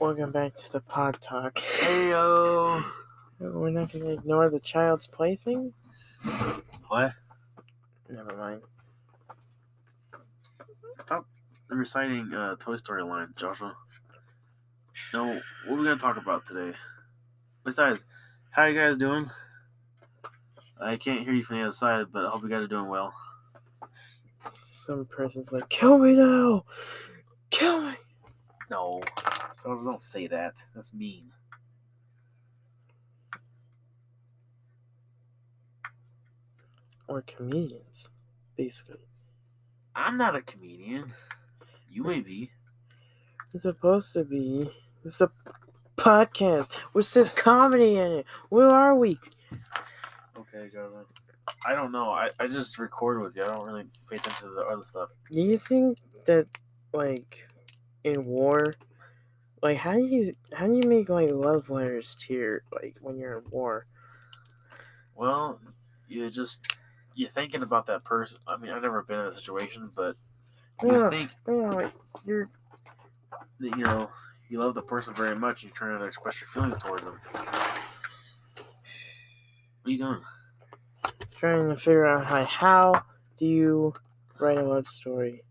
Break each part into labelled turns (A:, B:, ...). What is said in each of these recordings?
A: Welcome back to the pod talk.
B: Heyo.
A: We're not to ignore the child's plaything?
B: What?
A: Never mind.
B: Stop reciting uh, Toy Story line, Joshua. No, what are we gonna talk about today? Besides, how you guys doing? I can't hear you from the other side, but I hope you guys are doing well.
A: Some person's like, kill me now! Kill me!
B: No, don't, don't say that. That's mean.
A: Or comedians, basically.
B: I'm not a comedian. You may be.
A: It's supposed to be. It's a podcast which says comedy in it. Where are we?
B: Okay, Jonathan. I don't know. I, I just record with you. I don't really pay attention to the other stuff.
A: Do you think that, like, in war, like, how do you how do you make like love letters to your like when you're in war?
B: Well, you just you're thinking about that person. I mean, I've never been in a situation, but you
A: Yeah.
B: think
A: know, like you're
B: that you know you love the person very much. and You're trying to express your feelings towards them. What are you doing?
A: trying to figure out how how do you write a love story?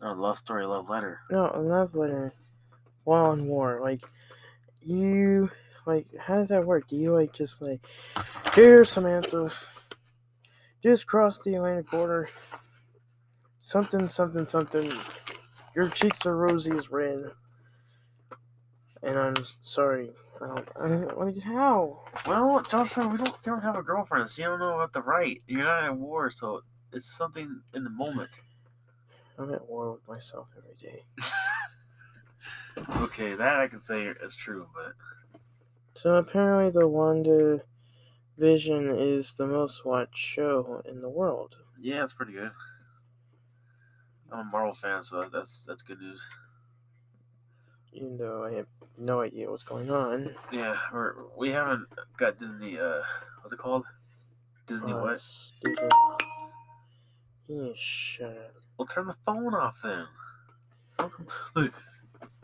B: A love story, love letter.
A: No, a love letter while in war. Like you like how does that work? Do you like just like here, Samantha just cross the Atlantic border. Something something something. Your cheeks are rosy as red. And I'm sorry. I don't, I don't like how?
B: Well, Joshua, we don't don't have a girlfriend, so you don't know what to write. You're not at war, so it's something in the moment.
A: I'm at war with myself every day.
B: Okay, that I can say is true, but
A: So apparently the Wanda Vision is the most watched show in the world.
B: yeah, it's pretty good. I'm a Marvel fan, so that's that's good news.
A: Even though I have no idea what's going on.
B: Yeah, we're we haven't got Disney. Uh, what's it called? Disney
A: Uh,
B: what?
A: stupid. Need shut up.
B: Well, turn the phone off then.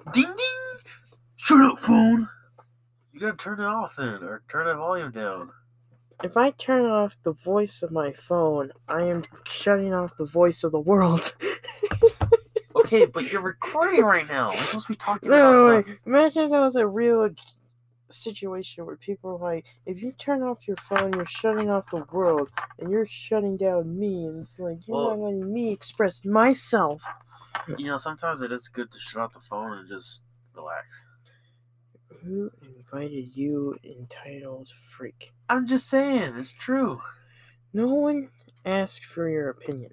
B: How come- Like, ding ding! Shut up, phone! You gotta turn it off then, or turn the volume down.
A: If I turn off the voice of my phone, I am shutting off the voice of the world.
B: Okay, but you're recording right now. We're supposed to be talking
A: no,
B: about
A: like,
B: stuff.
A: imagine if that was a real situation where people are like, if you turn off your phone, you're shutting off the world, and you're shutting down me, and it's like you're
B: Well-
A: not letting me express myself.
B: You know, sometimes it is good to shut off the phone and just relax.
A: Who invited you, entitled freak?
B: I'm just saying, it's true.
A: No one asked for your opinion.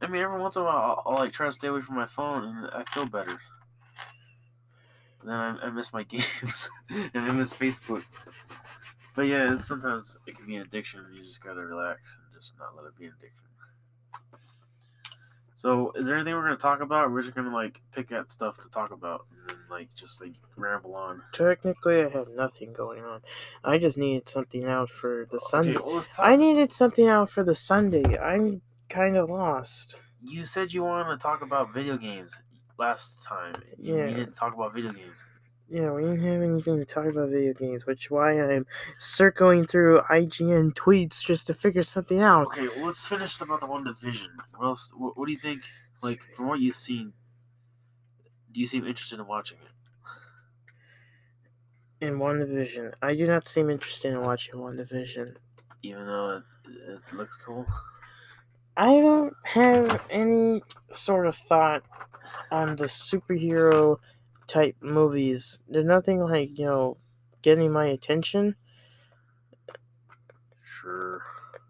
B: I mean, every once in a while, I'll, I'll like try to stay away from my phone, and I feel better. And then I, I miss my games, and I miss Facebook. But yeah, it's, sometimes it can be an addiction. You just gotta relax and just not let it be an addiction. So, is there anything we're gonna talk about? Or we're just gonna like pick at stuff to talk about, and then like just like ramble on.
A: Technically, I have nothing going on. I just needed something out for the Sunday.
B: Okay, well, let's talk.
A: I needed something out for the Sunday. I'm kind of lost.
B: You said you wanted to talk about video games last time. You
A: Yeah.
B: needed to talk about video games.
A: Yeah, we didn't have anything to talk about video games, which why I'm circling through IGN tweets just to figure something out.
B: Okay, well, let's finish about the WandaVision. What else? What, what do you think? Like from what you've seen, do you seem interested in watching it?
A: In WandaVision, I do not seem interested in watching WandaVision.
B: Even though it, it looks cool.
A: I don't have any sort of thought on the superhero type movies. There's nothing like, you know, getting my attention.
B: Sure.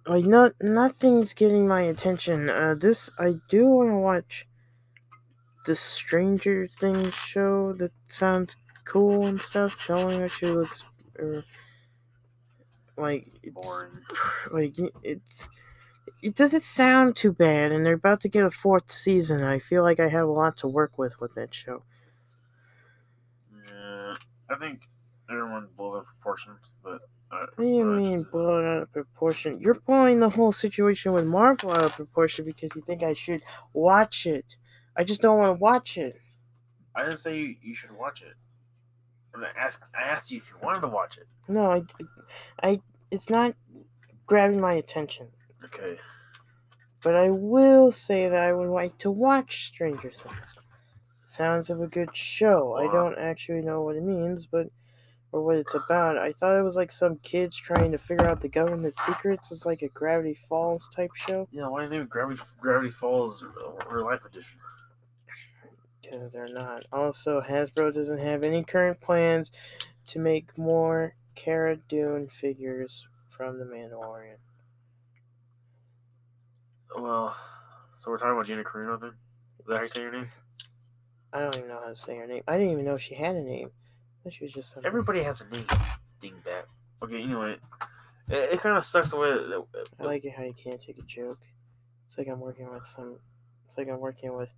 A: Like not nothing's getting my attention. Uh this I do want to watch the Stranger Things show that sounds cool and stuff. Showing actually looks er, like it's
B: Boring.
A: like it- it's it doesn't sound too bad and they're about to get a fourth season i feel like i have a lot to work with with that show
B: I think everyone blows out proportions, but. I,
A: what do you mean
B: interested.
A: blow it out of proportion you're blowing the whole situation with marvel out of proportion because you think i should watch it i just don't want to watch it
B: I didn't say you, you should watch it. I asked I asked you if you wanted to watch it.
A: No, I, I, it's not grabbing my attention.
B: Okay.
A: But I will say that I would like to watch Stranger Things. Sounds of a good show. I don't actually know what it means, but or what it's about. I thought it was like some kids trying to figure out the government secrets. It's like a Gravity Falls type show.
B: Yeah, why do you name it Gravity Gravity Falls uh, Real Life Edition?
A: Because they're not. Also, Hasbro doesn't have any current plans to make more Cara Dune figures from The Mandalorian.
B: Well, so we're talking about Gina Carano then? Is that how you say your name?
A: I don't even know how to say her name. I didn't even know she had a name. I she was just some.
B: Everybody has a name, dingbat. Okay, anyway, it, it kind of sucks the way. That,
A: I like it how you can't take a joke. It's like I'm working with some. It's like I'm working with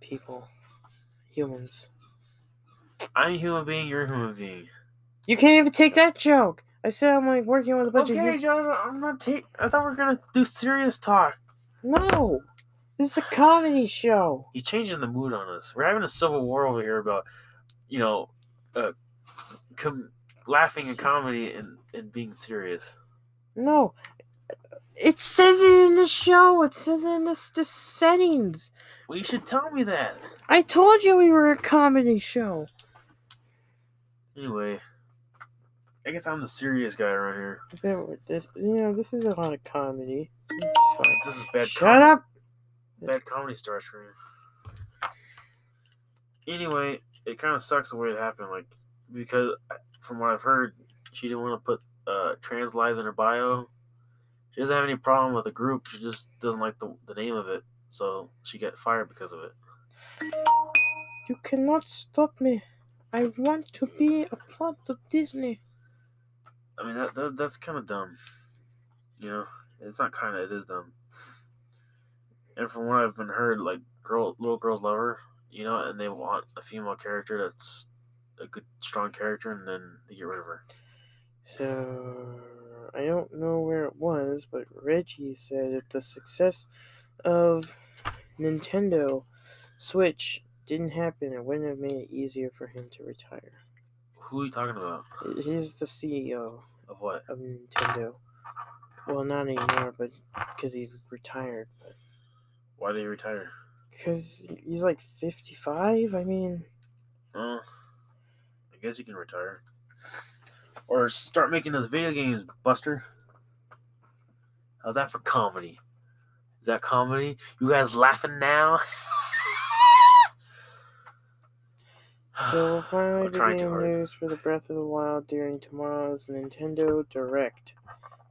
A: people, humans.
B: I'm a human being. You're a human being.
A: You can't even take that joke. I said I'm like working with a bunch
B: Okay,
A: of.
B: Okay, John. I'm not take. I thought we are gonna do serious talk.
A: No, this is a comedy show.
B: You're changing the mood on us. We're having a civil war over here about, you know, uh, com- laughing and comedy and, and being serious.
A: No, it says it in the show. It says it in the, the settings.
B: Well, you should tell me that.
A: I told you we were a comedy show.
B: Anyway, I guess I'm the serious guy around here.
A: You know, this is a lot of comedy.
B: This is bad.
A: Shut
B: com-
A: up.
B: Bad comedy Starscream. Anyway, it kind of sucks the way it happened. Like because from what I've heard, she didn't want to put uh, trans lives in her bio. She doesn't have any problem with the group. She just doesn't like the, the name of it, so she got fired because of it.
A: You cannot stop me. I want to be a part of Disney.
B: I mean, that, that that's kind of dumb. You know, it's not kind of. It is dumb. And from what I've been heard, like girl, little girls love her. You know, and they want a female character that's a good, strong character, and then they get rid of her.
A: So I don't know where it was, but Reggie said if the success of Nintendo Switch didn't happen, it wouldn't have made it easier for him to retire.
B: Who are you talking about?
A: He's the CEO
B: Of what?
A: of Nintendo. Well, not anymore, but because he retired. But
B: Why did he retire?
A: because he's like fifty-five. I mean,
B: Uh, I guess he can retire. Or start making those video games, Buster. How's that for comedy? Is that comedy? You guys laughing now?
A: So finally
B: I'm trying too
A: begin
B: hard.
A: news for the Breath of the Wild during tomorrow's Nintendo Direct.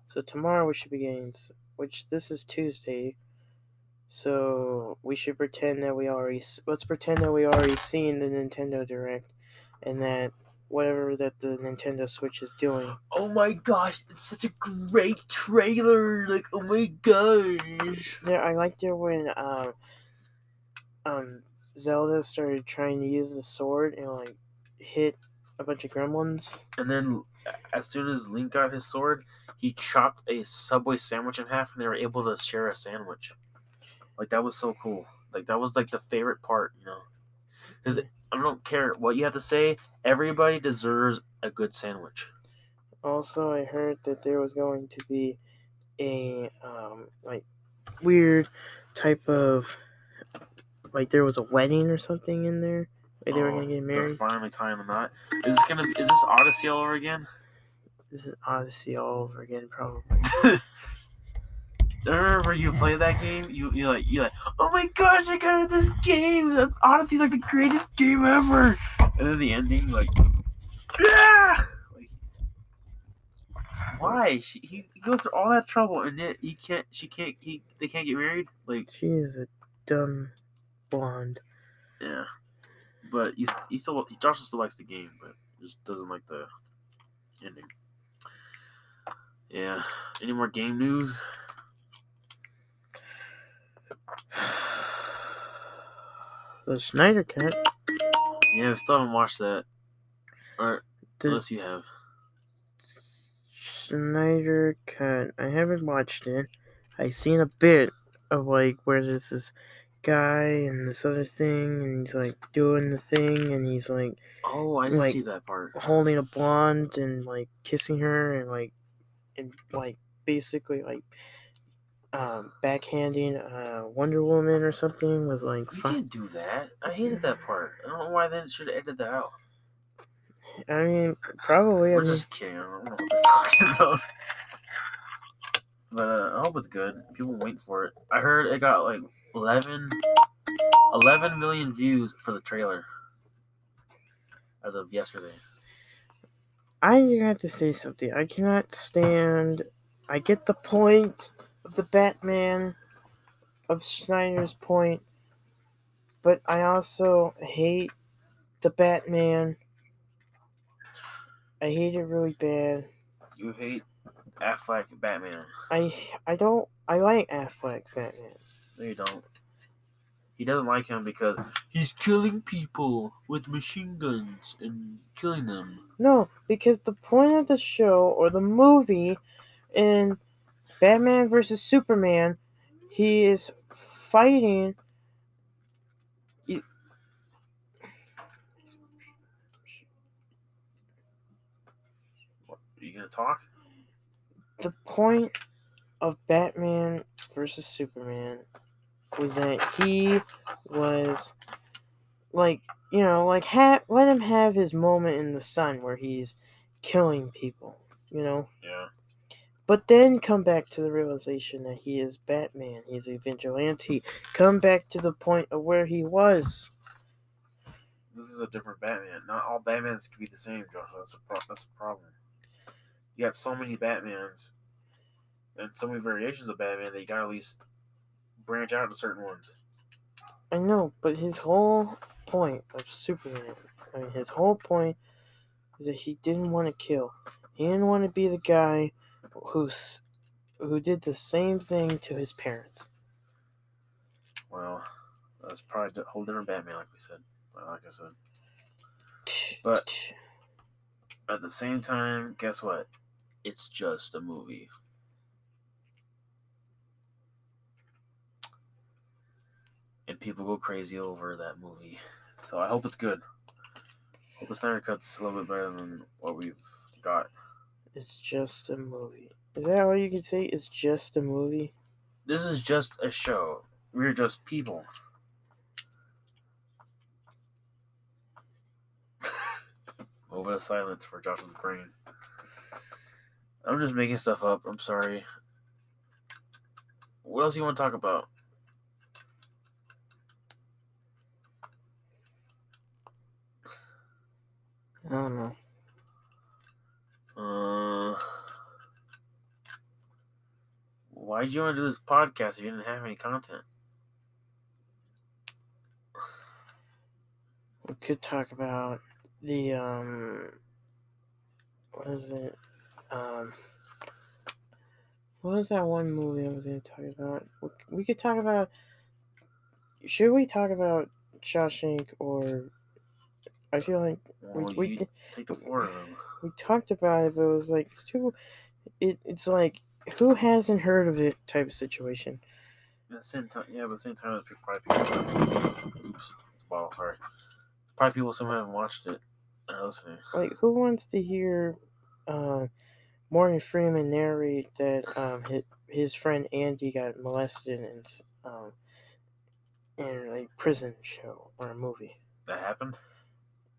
A: So tomorrow we should be getting, which this is Tuesday. So we should pretend that we already let's pretend that we already seen the Nintendo Direct, and that whatever that the Nintendo Switch is doing.
B: Oh my gosh, it's such a great trailer! Like, oh my gosh.
A: Yeah, I liked it when um um Zelda started trying to use the sword and like hit a bunch of gremlins.
B: And then, as soon as Link got his sword, he chopped a Subway sandwich in half, and they were able to share a sandwich. Like that was so cool. Like that was like the favorite part, you know. Because I don't care what you have to say. Everybody deserves a good sandwich.
A: Also, I heard that there was going to be a um like weird type of like there was a wedding or something in there. Like they were
B: Oh,
A: gonna get married.
B: finally tying the knot. Is this gonna? Be, is this Odyssey all over again?
A: This is Odyssey all over again, probably.
B: Remember you play that game. You you like you like. Oh my gosh! I got this game. That's honestly like the greatest game ever. And then the ending, like, yeah. Like, why? She, he, he goes through all that trouble, and yet he can't. She can't. He they can't get married. Like,
A: She is a dumb blonde.
B: yeah. But he, he still Joshua still likes the game, but just doesn't like the ending. Yeah. Any more game news?
A: The Snyder Cut.
B: Yeah, we still haven't watched that. Or
A: The
B: unless you have.
A: Snyder Cut. I haven't watched it. I seen a bit of like where there's this guy and this other thing, and he's like doing the thing, and he's like
B: Oh, I didn't
A: Like,
B: see that part.
A: holding a blonde and like kissing her and like and like basically like um backhanding uh Wonder Woman or something with like
B: You can't do that. I hated that part. I don't know why they should have edited that out.
A: I mean probably I
B: We're
A: mean,
B: just kidding. I don't know what they're about. But uh, I hope it's good. People wait for it. I heard it got like 11, 11 million views for the trailer as of yesterday.
A: I have to say something. I cannot stand. I get the point of the Batman, of Snyder's point, but I also hate the Batman. I hate it really bad.
B: You hate Affleck Batman.
A: I I don't. I like Affleck Batman.
B: No, you don't. He doesn't like him because he's killing people with machine guns and killing them.
A: No, because the point of the show or the movie in Batman versus Superman, he is fighting.
B: What, are you gonna talk?
A: The point of Batman versus Superman was that he was like, you know, like ha- let him have his moment in the sun where he's killing people, you know.
B: Yeah.
A: But then come back to the realization that he is Batman. He's a vigilante. Come back to the point of where he was.
B: This is a different Batman. Not all Batmans can be the same, Joshua. That's a pro- that's a problem. You got so many Batmans and so many variations of Batman that you gotta at least branch out to certain ones.
A: I know, but his whole point of Superman, I mean, his whole point is that he didn't want to kill. He didn't want to be the guy who's who did the same thing to his parents.
B: Well, that's probably a whole different Batman, like we said. Like I said. But- At the same time, guess what? It's just a movie. And people go crazy over that movie. So I hope it's good. Hope the Snyder Cut's a little bit better than what we've got.
A: It's just a movie. Is that all you can say? It's just a movie.
B: This is just a show. We're just people. Moment of silence for Joshua's brain. I'm just making stuff up. I'm sorry. What else you want to talk about?
A: I don't know.
B: Uh, why'd you want to do this podcast if you didn't have any content?
A: We could talk about the um what is it? Um what was that one movie I was gonna talk about? We could talk about should we talk about Shawshank or I feel like we,
B: Well,
A: we,
B: you take the floor of them.
A: we talked about it but it was like it's too it, it's like who hasn't heard of it type of situation.
B: At the same time, yeah, but at the same time, probably people. Oops, it's a bottle. Sorry. Probably people some haven't watched it are listening.
A: Like who wants to hear uh, Morgan Freeman narrate that um, his, his friend Andy got molested in um, in a prison show or a movie?
B: That happened?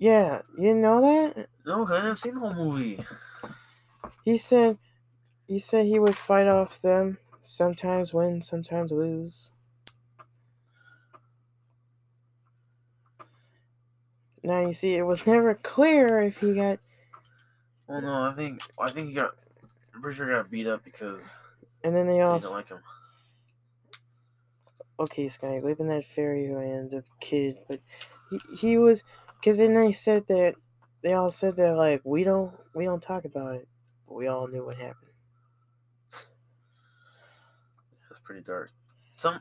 A: Yeah, you didn't know that?
B: No, I haven't seen the whole movie.
A: He said he said he would fight off them. Sometimes win, sometimes lose. Now you see, it was never clear if he got.
B: Well, no, I think I think he got. I'm pretty sure he got beat up because
A: And then they
B: they
A: also
B: don't like him.
A: okay, Sky, living that fairyland of kid, but he, he was because then they said that they all said that like we don't we don't talk about it, but we all knew what happened.
B: That's pretty dark. Some.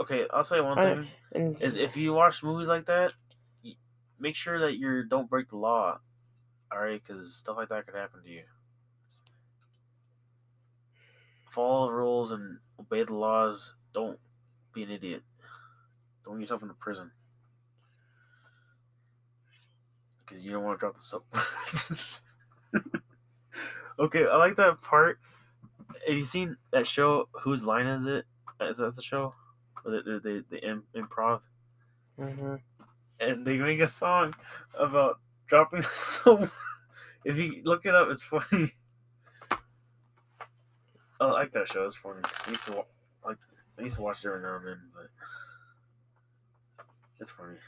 B: Okay, I'll say one
A: I-
B: thing:
A: And
B: is if you watch movies like that, make sure that you don't break the law. All right, because stuff like that could happen to you. Follow the rules and obey the laws. Don't be an idiot. Throwing yourself into prison. Because you don't want to drop the soap. okay, I like that part. Have you seen that show? Whose line is it? Is that the show? Or The the the, the im- improv,
A: hmm
B: and they make a song about dropping the soap. if you look it up, it's funny. I like that show. It's funny. I used to like. I used to watch it every now and then, but it's funny.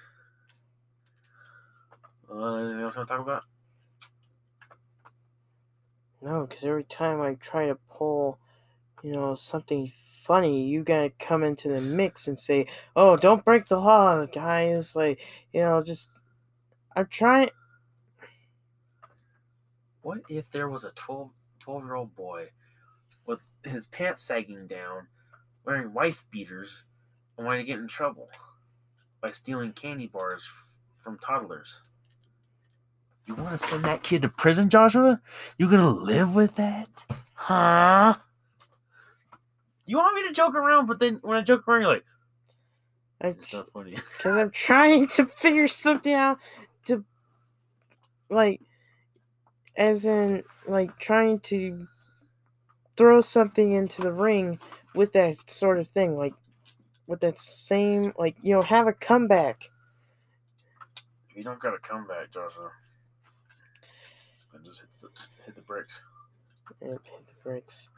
B: Uh, anything else want to talk about?
A: No, because every time I try to pull, you know, something funny, you gotta come into the mix and say, "Oh, don't break the law, guys!" Like, you know, just I'm trying.
B: What if there was a 12, 12 year old boy with his pants sagging down, wearing wife beaters, and wanting to get in trouble by stealing candy bars f- from toddlers? You want to send that kid to prison, Joshua? You gonna live with that? Huh? You want me to joke around, but then when I joke around, you're like, it's not funny.
A: because I'm trying to figure something out to, like, as in, like, trying to throw something into the ring with that sort of thing, like, with that same, like, you know, have a comeback.
B: you don't got a comeback, Joshua. And just hit the, hit the bricks.
A: And hit the brakes.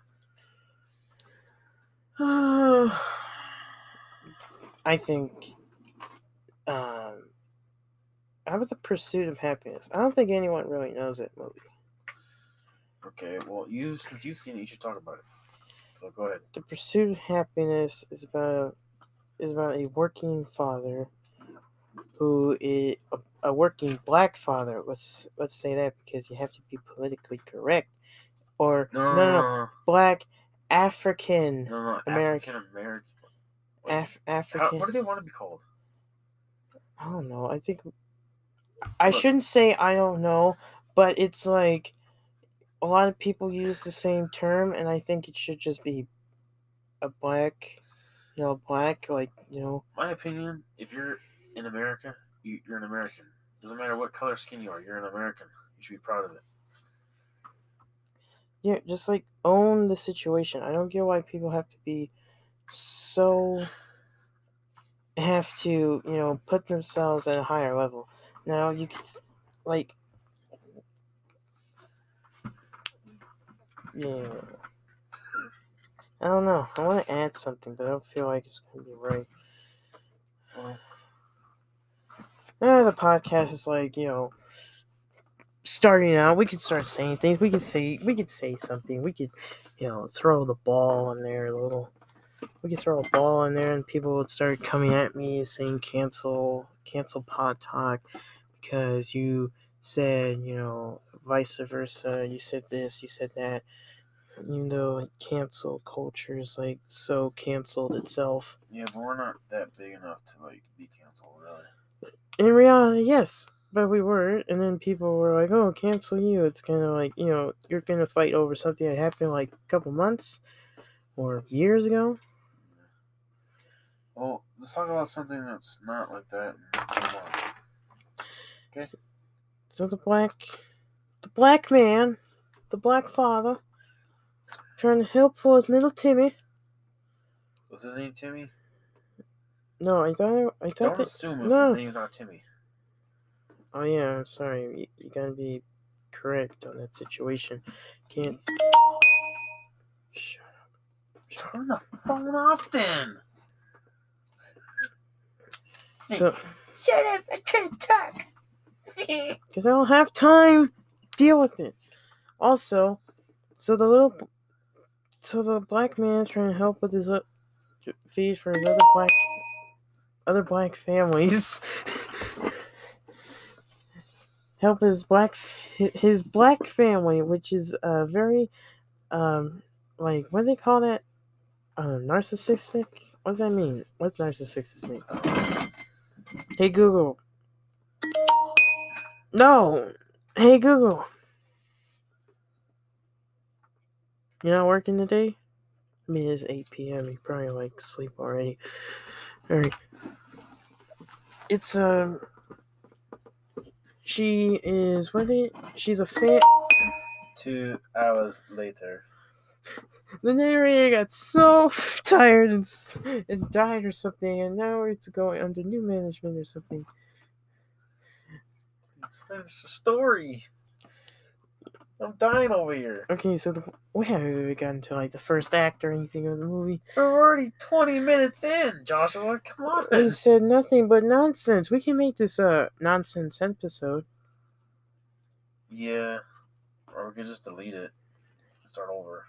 A: I think, um, how about the pursuit of happiness? I don't think anyone really knows that movie.
B: Okay, well, you since you've seen it, you should talk about it. So go ahead.
A: The pursuit of happiness is about is about a working father who is a, a working black father. Let's let's say that because you have to be politically correct. Or
B: No,
A: no, no, no, black African
B: no,
A: American.
B: African American.
A: Af- African.
B: what do they want to be called?
A: I don't know. I think I
B: Look.
A: shouldn't say I don't know, but it's like a lot of people use the same term, and I think it should just be a black, you know, black, like you know,
B: My opinion: if you're in America, you, you're an American. Doesn't matter what color skin you are. You're an American. You should be proud of it.
A: yeah, just like own the situation. I don't get why people have to be so have to, you know, put themselves at a higher level. Now you could like yeah. I don't know. I want to add something, but I don't feel like it's gonna be right.
B: Well,
A: The podcast is like you know starting out. We could start saying things. We could say we could say something. We could you know throw the ball in there a little. We could throw a ball in there, and people would start coming at me saying cancel cancel pod talk because you said you know vice versa. You said this. You said that. Even though cancel culture is like so canceled itself.
B: yeah, but we're not that big enough to like be canceled, really.
A: In reality, yes, but we were, and then people were like, "Oh, cancel you." It's kind of like you know you're gonna fight over something that happened like a couple months or years ago.
B: Well, let's talk about something that's not like that. On.
A: So the black, the black man, the black father, trying to help for his little Timmy.
B: What's his name, Timmy?
A: No, I thought I thought
B: Don't
A: that.
B: assume if
A: no.
B: his name's not Timmy.
A: Oh yeah, I'm sorry. You, you gotta be correct on that situation. Can't. Shut up.
B: Turn the phone off then.
A: So,
B: Shut up! I'm trying to talk.
A: because I don't have time. Deal with it. Also, so the little, so the black man's trying to help with his uh, fees for his other black, other black families. help his black, his black family, which is uh very, um, like what do they call that? Uh, narcissistic. What does that mean? What's narcissistic mean? Hey Google. No. Hey Google. You not working today? I mean, it's 8 p.m. You probably like sleep already. Alright. It's a. she is what they she's a fan
B: Two hours later.
A: the narrator got so tired and, and died or something and now it's going under new management or something
B: Let's finish the story. I'm dying over here.
A: okay so the, we haven't even gotten to like the first act or anything of the movie
B: We're already 20 minutes in, Joshua. Come on.
A: it said nothing but nonsense we can make this a nonsense episode
B: Yeah. Or we could just delete it. and Start over.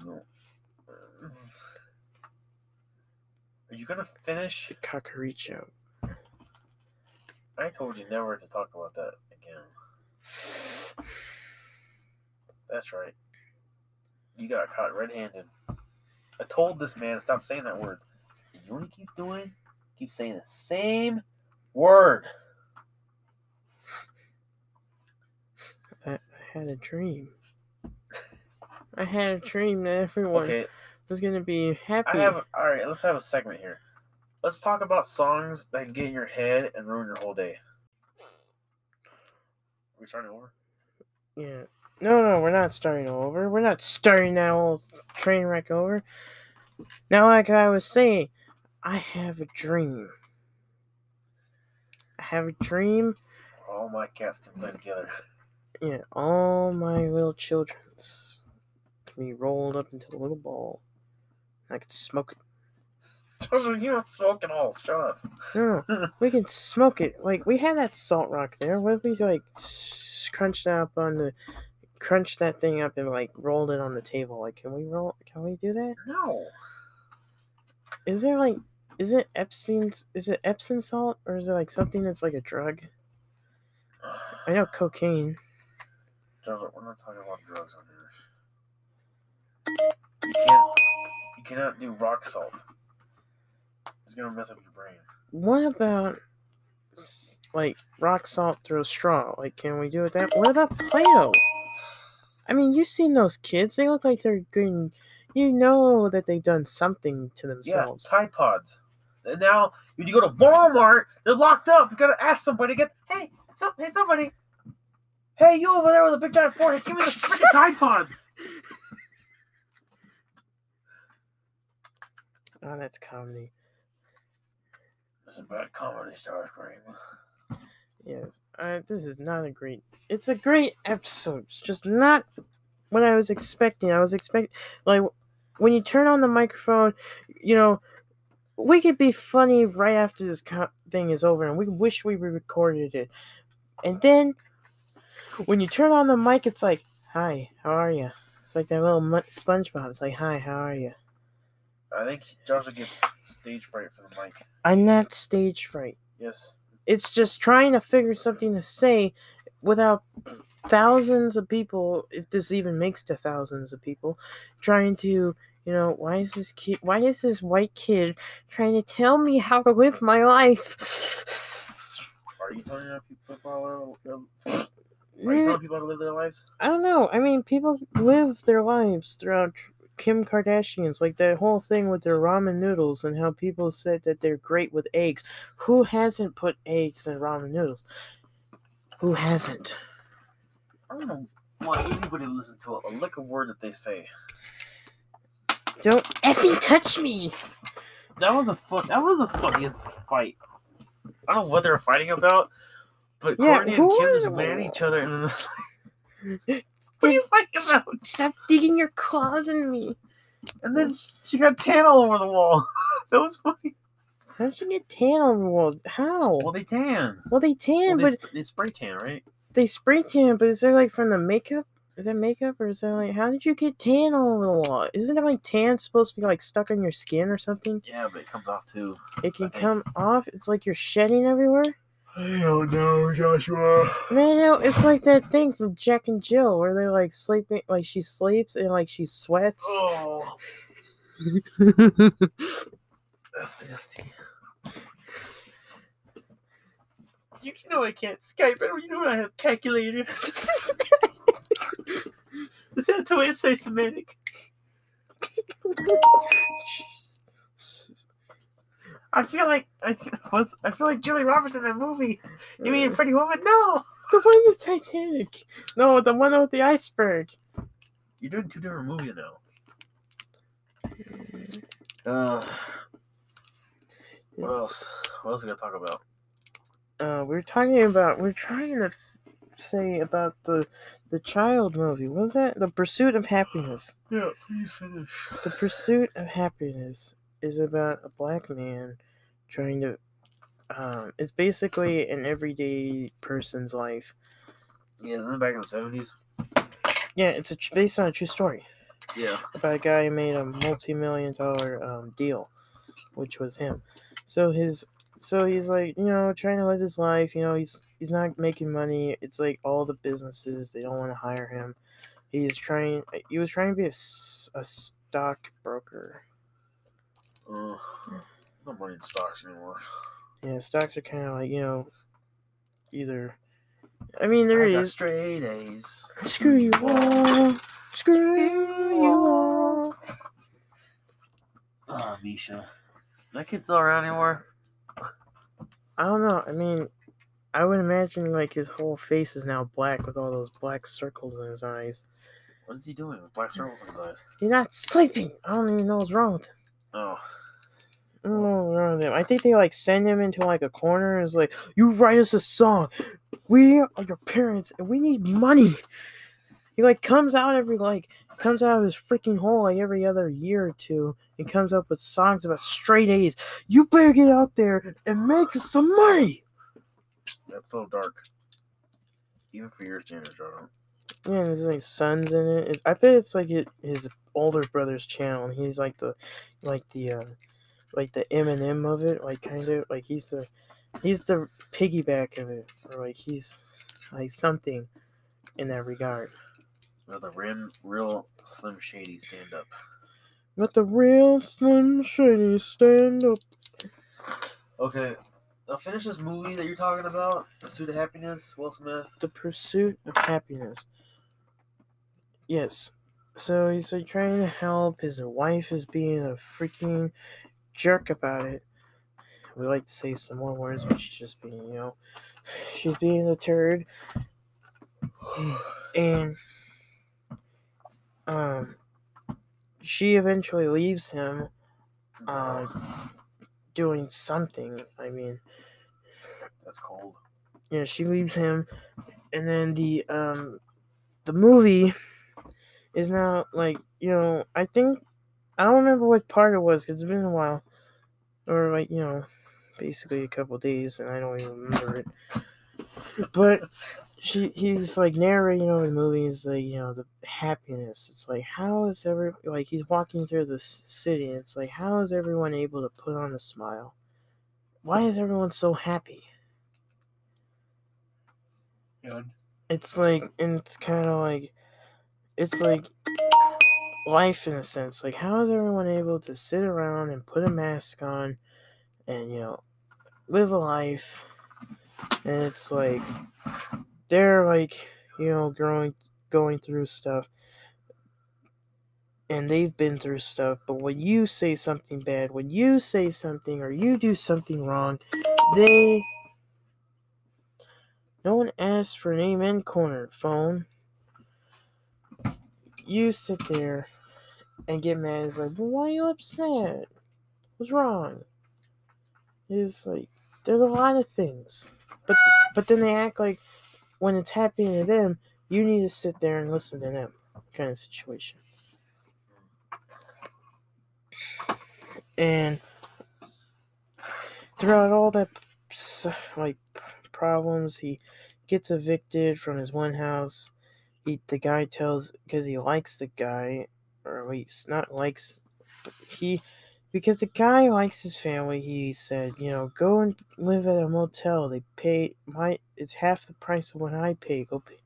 B: Uh, Are you gonna finish?
A: Kakaricho.
B: I told you never to talk about that again. That's right. You got caught red-handed. I told this man to stop saying that word. You want to keep doing? Keep saying the same word.
A: I, I had a dream. I had a dream that everyone
B: Okay,
A: was gonna be happy.
B: I have. All right, let's have a segment here. Let's talk about songs that get in your head and ruin your whole day. We starting over?
A: Yeah. No, no, we're not starting over. We're not starting that old train wreck over. Now, like I was saying, I have a dream. I have a dream.
B: All my cats can play together.
A: Yeah, all my little children's can be rolled up into a little ball. I can smoke it.
B: Joshua, you don't smoke at all. Shut up.
A: No, no, we can smoke it. Like we had that salt rock there. What if we like crunched that up on the, Crunched that thing up and like rolled it on the table? Like, can we roll? Can we do that?
B: No.
A: Is there like, is it Epstein's? Is it Epsom salt or is it like something that's like a drug? I know cocaine.
B: We're not talking about drugs on here. You can't. You cannot do rock salt. It's gonna mess up your brain.
A: What about like rock salt through a straw? Like, can we do it that? What about Play-Doh? I mean, you've seen those kids. They look like they're going. You know that they've done something to
B: Yeah,
A: themselves.
B: Tide Pods. And now, when you go to Walmart, they're locked up. You gotta ask somebody. Get hey, some, hey, somebody. Hey, you over there with a big giant forehead? Give me the freaking Tide Pods.
A: Oh, that's comedy.
B: It's a bad comedy, Starscream.
A: Yes, this is not a great. It's a great episode. It's just not what I was expecting. I was expecting like when you turn on the microphone, you know, we could be funny right after this co- thing is over, and we wish we recorded it. And then when you turn on the mic, it's like, "Hi, how are you?" It's like that little SpongeBob. It's like, "Hi, how are you?"
B: I think Joshua gets stage fright for the mic.
A: I'm not stage fright.
B: Yes.
A: it's just trying to figure something to say without thousands of people if this even makes to thousands of people trying to you know why is this kid why is this white kid trying to tell me how to live my life
B: Are you telling people how to live? Are you eh. telling people how to live their lives?
A: i don't know i mean people live their lives throughout kim kardashian's like that whole thing with their ramen noodles and how people said that they're great with eggs who hasn't put eggs in ramen noodles who hasn't
B: I don't know why anybody listens to a lick of word that they say.
A: don't effing touch me
B: That was a fun. That was the funniest fight. I don't know what they were fighting about, but
A: Yeah,
B: Courtney and Kim just ran at each other, and then it's like, what are you about?
A: Stop digging your claws in me.
B: And then she got tan all over the wall. that was funny.
A: How'd you get tan on the wall? How?
B: Well, they tan.
A: Well, they tan,
B: Well, they,
A: but
B: sp- they spray tan, right?
A: they spray tan. But is that like from the makeup? Is that makeup, or is that like how did you get tan all over the wall? Isn't that like tan supposed to be like stuck on your skin or something?
B: Yeah, but it comes off too.
A: It can come off. It's like you're shedding everywhere.
B: I don't know, Joshua.
A: Man, no, it's like that thing from Jack and Jill where they're like sleeping, like she sleeps and like she sweats.
B: Oh, that's nasty. You know I can't Skype, but you know I have calculator. Is that the way it says semantic? I feel like I feel, was I feel like Julie Roberts in that movie. You mean Pretty Woman? No,
A: the one with Titanic? No, the one with the iceberg.
B: you're doing two different movies now. Uh, what else? What else we gotta talk about?
A: Uh, we're talking about. We're trying to say about the the child movie. What was that? The Pursuit of Happiness.
B: Yeah, please finish.
A: The Pursuit of Happiness is about a black man trying to. Um, it's basically an everyday person's life.
B: Yeah, isn't it back in the seventies?
A: Yeah, it's a, based on a true story
B: Yeah.
A: about a guy who made a multi-million dollar um, deal, which was him. So his, so he's like, you know, trying to live his life. You know, he's he's not making money. It's like all the businesses they don't want to hire him. He's trying. He was trying to be a, a stockbroker.
B: Money in stocks anymore.
A: Yeah, stocks are kind of like you know, either. I mean, there
B: I
A: is.
B: straight A's.
A: Screw you all. Screw you all.
B: Ah, Misha. That kid's all around anymore?
A: I don't know. I mean, I would imagine like his whole face is now black with all those black circles in his eyes.
B: What is he doing with black circles in his eyes?
A: He's not sleeping. I don't even know what's wrong with him.
B: Oh,
A: I don't know wrong with. I think they like send him into like a corner and it's like, you write us a song. We are your parents and we need money. He like comes out every like comes out of his freaking hole like every other year or two and comes up with songs about straight A's. You better get out there and make us some money.
B: that's so dark. Even for your standards, Jordan.
A: Yeah, there's like sons in it. I bet it's like it, his older brother's channel, and he's like the, like the, uh, like the Eminem of it, like kind of like he's the, he's the piggyback of it, or like he's, like something, in that regard.
B: Or the rim, real Slim Shady stand up.
A: Let the real Slim Shady stand up.
B: Okay, now finish this movie that you're talking about. Pursuit of Happiness, Will Smith.
A: The pursuit of happiness. Yes. So he's like trying to help. His wife is being a freaking jerk about it. We like to say some more words, but she's just being, you know, she's being a turd. And um she eventually leaves him uh doing something. I mean,
B: That's cold.
A: yeah, she leaves him, and then the um, the movie is now like you know I think I don't remember what part it was 'cause it's been a while, or like you know, basically a couple days, and I don't even remember it. But she he's like narrating over the movie is like you know the happiness. It's like how is every like he's walking through the city, and it's like how is everyone able to put on a smile? Why is everyone so happy?
B: Good.
A: it's like and it's kind of like it's like life in a sense like how is everyone able to sit around and put a mask on and you know live a life and it's like they're like you know growing going through stuff and they've been through stuff but when you say something bad when you say something or you do something wrong they no one asked for an amen corner, phone. You sit there and get mad. It's like, well, why are you upset? What's wrong? It's like, there's a lot of things. But but then they act like when it's happening to them, you need to sit there and listen to them kind of situation. And throughout all that like problems, he gets evicted from his one house. He the guy tells because he likes the guy, or wait, not likes. He because the guy likes his family. He said, you know, go and live at a motel. They pay my it's half the price of what I pay. Go pay,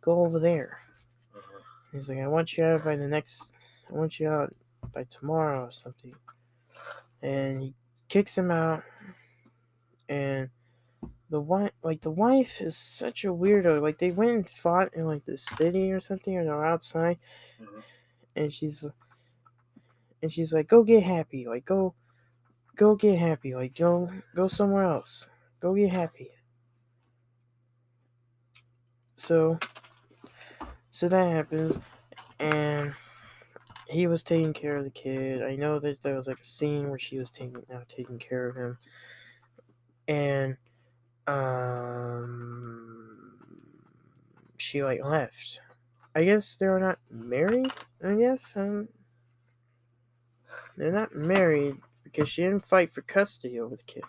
A: go over there.
B: Uh-huh.
A: He's like, I want you out by the next. I want you out by tomorrow or something. And he kicks him out. And the wife, like the wife, is such a weirdo. Like they went and fought in like the city or something, or they're outside,
B: Mhm.
A: And she's, and she's like, "Go get happy. Like go, go get happy. Like go go somewhere else. Go get happy. So so that happens and he was taking care of the kid. I know that there was like a scene where she was taking now taking care of him. And um she like left. I guess they're not married, I guess. Um they're not married because she didn't fight for custody over the kid.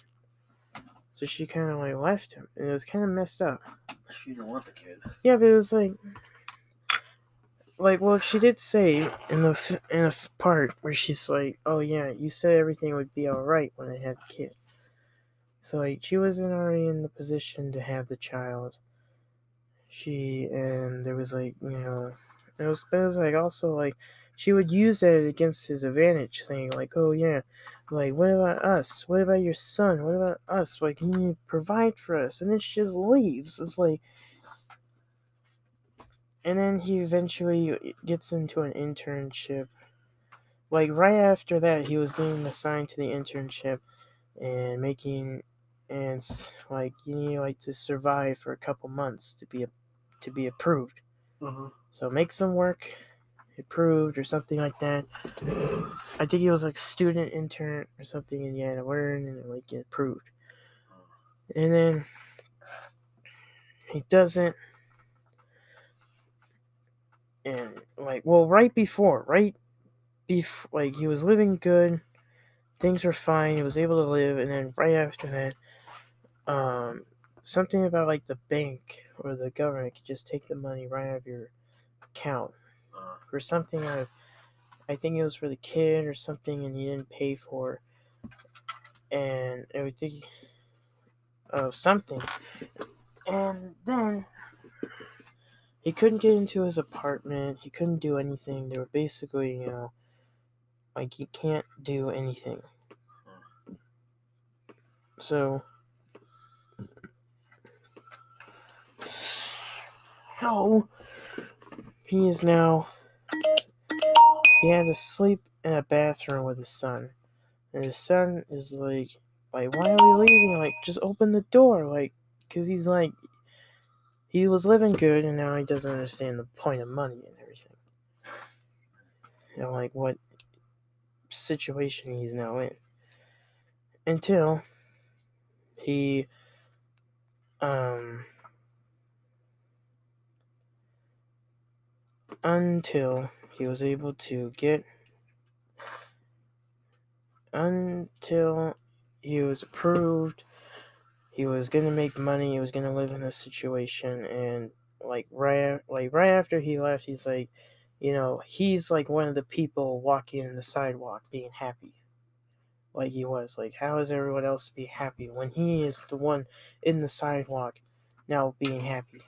A: So she kind of like left him, and it was kind of messed up.
B: She didn't want the kid.
A: Yeah, but it was like, like, well, she did say in the in a part where she's like, "Oh yeah, you said everything would be all right when I had the kid." So like, she wasn't already in the position to have the child. She and there was like, you know, it was it was like also like she would use that against his advantage, saying like, "Oh yeah, like what about us? What about your son? What about us? Like can you provide for us." And then she just leaves. It's like, and then he eventually gets into an internship. Like right after that, he was getting assigned to the internship and making and like you need like to survive for a couple months to be a, to be approved.
B: Uh-huh.
A: So make some work approved or something like that. I think he was like student intern or something and you had to learn and like get approved. And then he doesn't and like well right before, right before like he was living good, things were fine, he was able to live, and then right after that, um something about like the bank or the government could just take the money right out of your account
B: Uh,
A: for something I, I think it was for the kid or something and you didn't pay for and everything of something. And then he couldn't get into his apartment. He couldn't do anything. They were basically you know like he can't do anything. So so he is now he had to sleep in a bathroom with his son. And his son is like like why are we leaving? Like just open the door like because he's like he was living good and now he doesn't understand the point of money and everything. And like what situation he's now in. Until he um until he was able to get until he was approved. He was gonna make money he was gonna live in a situation and like right like right after he left he's like you know he's like one of the people walking in the sidewalk being happy. Like he was like how is everyone else to be happy when he is the one in the sidewalk now being happy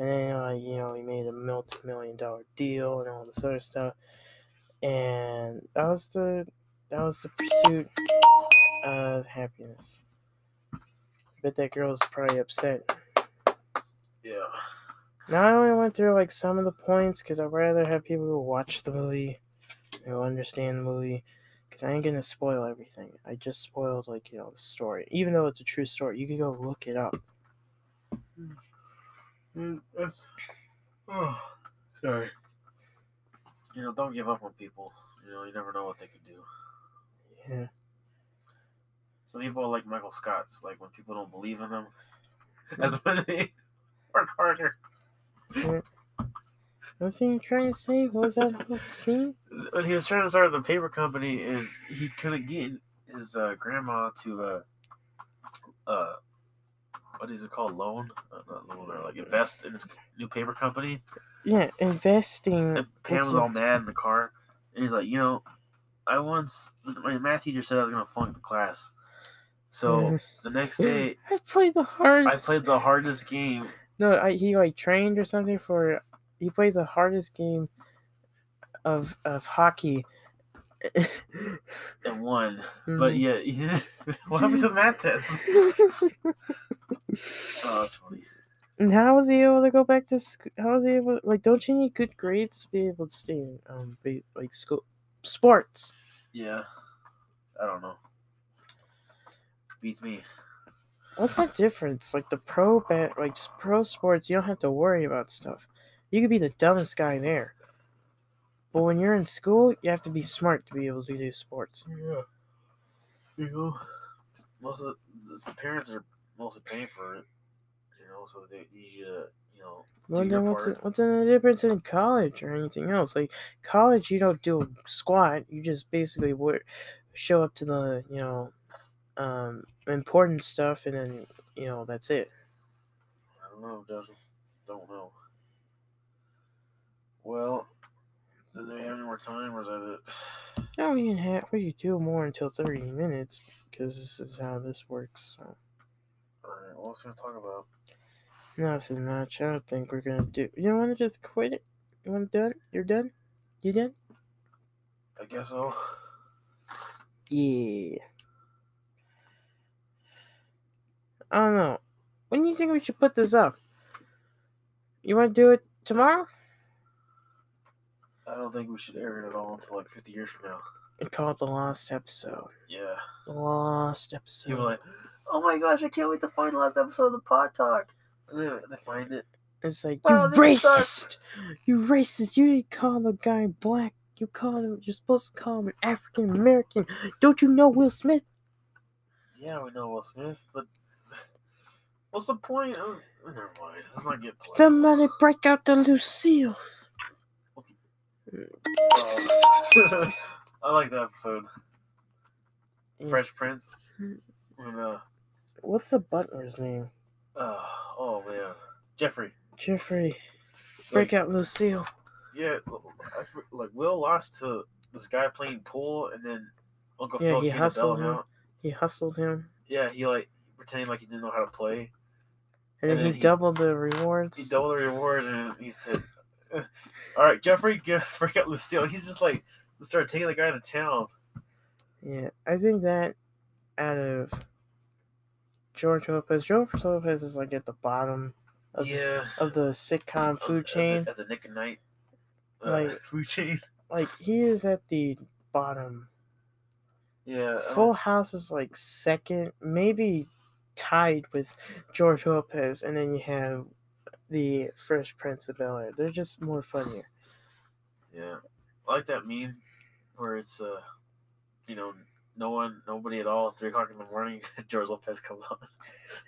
A: and then uh, you know he made a multi-million dollar deal and all this other stuff. And that was the that was the pursuit of happiness. I bet that girl's probably upset.
B: Yeah.
A: now i only went through like some of the points because i'd rather have people who watch the movie who understand the movie because i ain't gonna spoil everything. I just spoiled like you know the story. Even though it's a true story you can go look it up.
B: Mm, that's. Oh, sorry. You know, don't give up on people. You know, you never know what they could do.
A: yeah
B: Some people are like Michael Scott's. Like when people don't believe in them, that's when they work harder.
A: what's he trying to say what was that whole scene
B: When he was trying to start the paper company and he couldn't get his uh, grandma to uh, uh, what is it called? Loan? Uh, not loan or like invest in this new paper company.
A: yeah investing
B: And Pam was all mad in the car, and he's like, you know, I once my math teacher said I was gonna flunk the class, so the next day
A: I played the hardest.
B: I played the hardest game.
A: No, I, he like trained or something for. He played the hardest game of of hockey.
B: and won.
A: Mm-hmm.
B: But yeah, what happened to the math test? Oh, that's funny.
A: and how was he able to go back to school? How was he able? Like, don't you need good grades to be able to stay in um ba- like school sports?
B: Yeah, I don't know. Beats me.
A: What's the difference? Like the pro bet, like pro sports, you don't have to worry about stuff. You could be the dumbest guy there, but when you're in school, you have to be smart to be able to do sports.
B: Yeah. You know, most of the, the parents are mostly paying for it. You know, so they need you to, you know,
A: Well, then what's the, what's the difference in college or anything else? Like college, you don't do a squat. You just basically work, show up to the you know um, important stuff, and then you know that's it.
B: I don't know. Don't know. Well, do they have any more time, or is that it?
A: No, we can have we could do more until thirty minutes because this is how this works. So.
B: Alright, what's gonna talk about?
A: Nothing much. I don't think we're gonna do. You want to just quit it? You want to done? You're done. You done?
B: I guess so.
A: Yeah. I don't know. When do you think we should put this up? You want to do it tomorrow?
B: I don't think we should air it at all until like 50 years from now.
A: And call it the lost episode.
B: Yeah.
A: The lost episode.
B: People are like, oh my gosh, I can't wait to find the last episode of the Pod Talk. And then they find it.
A: it's like
B: Wow,
A: you racist.
B: sucks.
A: You racist. You didn't call the guy black. You called him. You're supposed to call him an African American. Don't you know Will Smith?
B: Yeah, we know Will Smith, but what's the point? Oh, never mind. Let's not get political.
A: Somebody break out the Lucille.
B: Uh, I like that episode. Fresh Prince. When, uh,
A: What's the butler's name?
B: uh, oh man, Geoffrey.
A: Geoffrey. Break
B: Like,
A: out Lucille.
B: Yeah, I, like Will lost to this guy playing pool, and then Uncle
A: Yeah,
B: Phil
A: he
B: came to bail
A: hustled
B: him out.
A: He hustled him,
B: Yeah, he like pretended like he didn't know how to play.
A: and,
B: And
A: he,
B: he-
A: doubled the rewards.
B: He doubled the reward, and he said, "Uh, "All right, Geoffrey, get break out Lucille." He's just like started taking the guy to town.
A: Yeah, I think that out of George Lopez, George Lopez is like at the bottom of,
B: yeah,
A: of the sitcom food
B: the-
A: chain.
B: at the, the Nick at Nite uh,
A: Like-
B: food chain.
A: Like he is at the bottom.
B: Yeah, don't-
A: Full House is like second, maybe tied with George Lopez, and then you have the Fresh Prince of Bel Air. They're just more funnier.
B: Yeah, I like that meme where it's uh, you know, no one, nobody at all. Three o'clock in the morning, George Lopez comes on.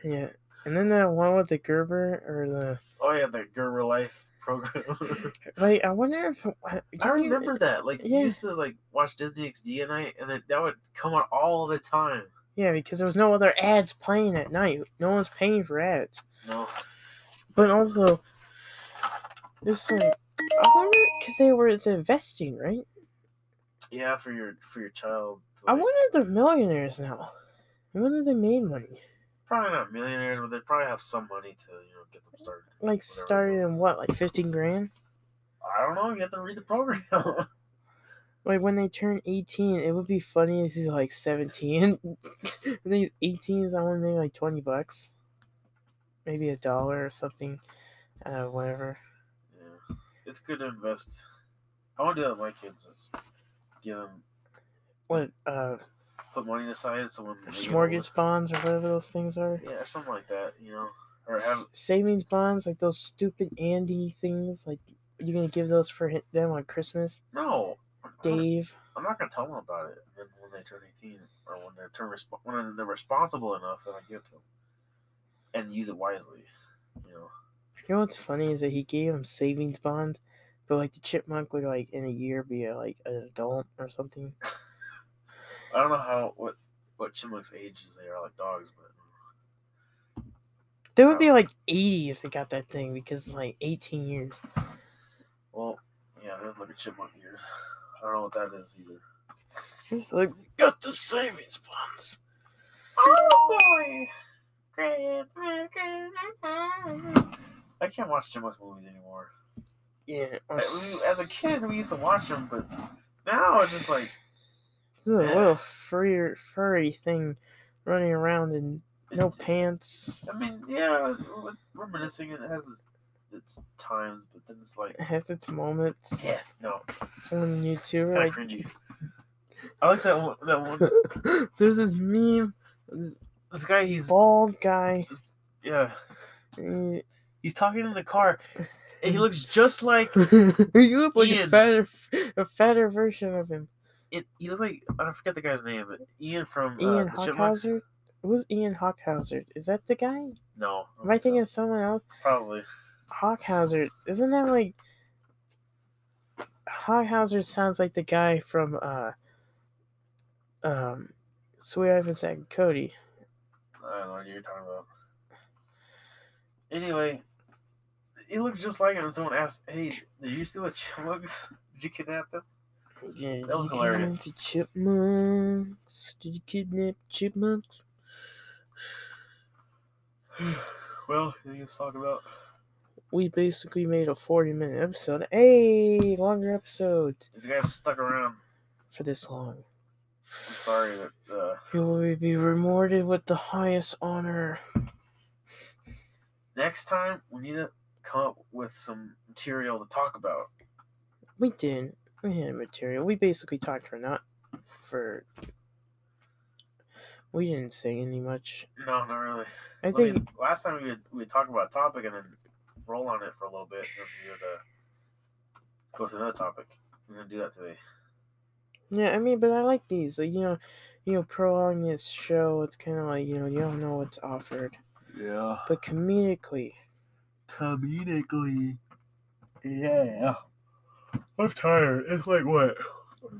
A: Yeah, and then that one with the Gerber or the
B: Oh yeah, the Gerber Life program.
A: like. I wonder if uh, do
B: I
A: you
B: remember that. Like
A: Yeah.
B: you used to like watch Disney XD at night, and then that would come on all the time.
A: Yeah, because there was no other ads playing at night. No one's paying for ads.
B: No,
A: But also, it's like I wonder because they were it's investing, right?
B: yeah, for your for your child.
A: I wonder if they're millionaires now. I wonder if they made money.
B: probably not millionaires, but they probably have some money to you know get them started.
A: Like started in what, like fifteen grand?
B: I don't know. You have to read the program.
A: Like when they turn eighteen, it would be funny if he's like seventeen. then he's eighteen, is only maybe like twenty bucks, maybe a dollar or something, uh, whatever.
B: yeah, it's good to invest. I want to do that with my kids. Is give them
A: What uh,
B: put money aside so when
A: mortgage bonds or whatever those things are.
B: yeah, something like that. You know, or have
A: savings bonds, like those stupid Andy things. Like you gonna give those for them on Christmas,
B: no.
A: Dave?
B: I'm not gonna tell them about it. And then when they turn 18 or when they're turn resp- when they're responsible enough, then I give it to them and use it wisely. You know.
A: You know what's funny is that he gave him savings bonds, but like the chipmunk would like in a year be a, like an adult or something.
B: I don't know how what what chipmunks ages they are like dogs, but
A: They would be like eighty if they got that thing because it's like eighteen years.
B: well, yeah, they look at chipmunk years. I don't know what that is either.
A: Like got the savings bonds.
B: Oh boy, Christmas, Christmas. I can't watch chipmunks movies anymore.
A: Yeah,
B: As a kid, we used to watch them, but now it's just like
A: This is a little furry, furry thing running around in no
B: it-
A: pants.
B: I mean, yeah, reminiscing it has its, times, but then it's like,
A: It has its moments.
B: yeah, no,
A: It's when you two are
B: kind
A: like
B: of cringy. I like that one. That one.
A: There's this meme. This
B: This guy, he's
A: bald guy.
B: yeah,
A: eh,
B: he's talking in the car, and he looks just like
A: he looks like a fatter, a fatter version of him.
B: It. He looks like I don't forget the guy's name, but Ian from uh,
A: Ian
B: the Chipmunks.
A: Hockhauser. Who's Ian Hockhauser? Is that the guy?
B: No,
A: Am I thinking of someone else?
B: probably.
A: Hockhauser. Isn't that like Hockhauser sounds like the guy from uh um Sweet Ivan Zack and Cody.
B: I don't know what you're talking about. Anyway, he looked just like him. Someone asked, "Hey, did you steal the chipmunks? Did you kidnap them?"
A: Yeah,
B: That was hilarious.
A: The chipmunks. Did you kidnap chipmunks?
B: Well, to talk about?
A: We basically made a forty minute episode. Hey, longer episode
B: If you guys stuck around,
A: for this long.
B: I'm sorry that uh,
A: You will be rewarded with the highest honor.
B: next time we need to come up with some material to talk about.
A: We did. We had material. We basically talked for not for. We didn't say any much.
B: No, not really.
A: I
B: I
A: think
B: mean, last time we would we talk about a topic and then roll on it for a little bit, and then we would uh, go to another topic. We're gonna do that today.
A: Yeah, I mean, but I like these. Like, you know, you know, prolong this show. It's kind of like you know, you don't know what's offered,
B: Yeah.
A: but comedically,
B: Comedically. Yeah. I'm tired. It's like what?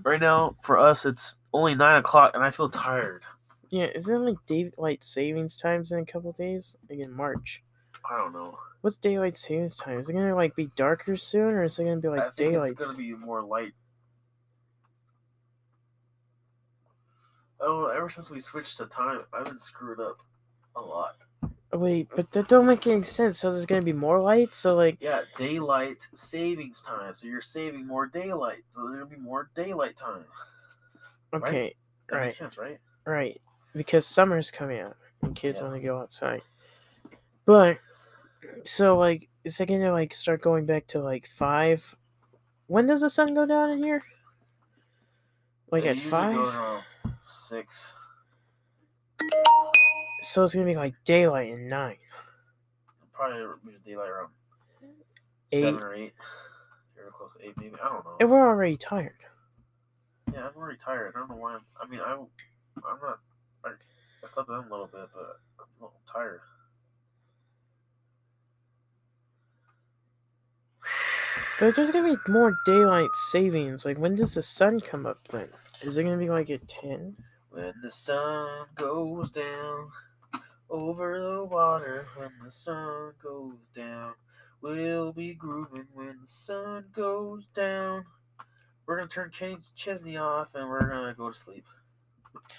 B: Right now, for us, it's only nine o'clock, and I feel tired.
A: yeah. Isn't it like daylight savings times in a couple days? Like in March.
B: I don't know.
A: What's daylight savings time? Is it gonna like be darker soon, or is it gonna be like
B: I
A: like
B: think
A: daylight?
B: it's gonna be more light. Oh, ever since we switched to time, I've been screwed up a lot.
A: Wait, but that don't make any sense. So there's gonna be more light. So like,
B: Yeah, daylight savings time. So you're saving more daylight. So there's gonna be more daylight time.
A: okay,
B: That
A: right.
B: makes sense, right?
A: Right, because summer's coming up and kids
B: Yeah.
A: want to go outside. But so like, is it gonna like start going back to like five? When does the sun go down in here? Like
B: It
A: at five?
B: six.
A: So it's gonna be like daylight and nine.
B: Probably be daylight around
A: Eight.
B: seven or eight. You're close to eight, maybe. I don't know.
A: And we're already tired.
B: Yeah, I'm already tired. I don't know why. I'm, I mean, I, I'm not. I, I slept in a little bit, but I'm a little tired.
A: But there's gonna be more daylight savings. Like when does the sun come up then? Is it gonna be like at ten?
B: When the sun goes down over the water, when the sun goes down, we'll be grooving when the sun goes down. We're gonna turn Kenny Chesney off and we're gonna go to sleep.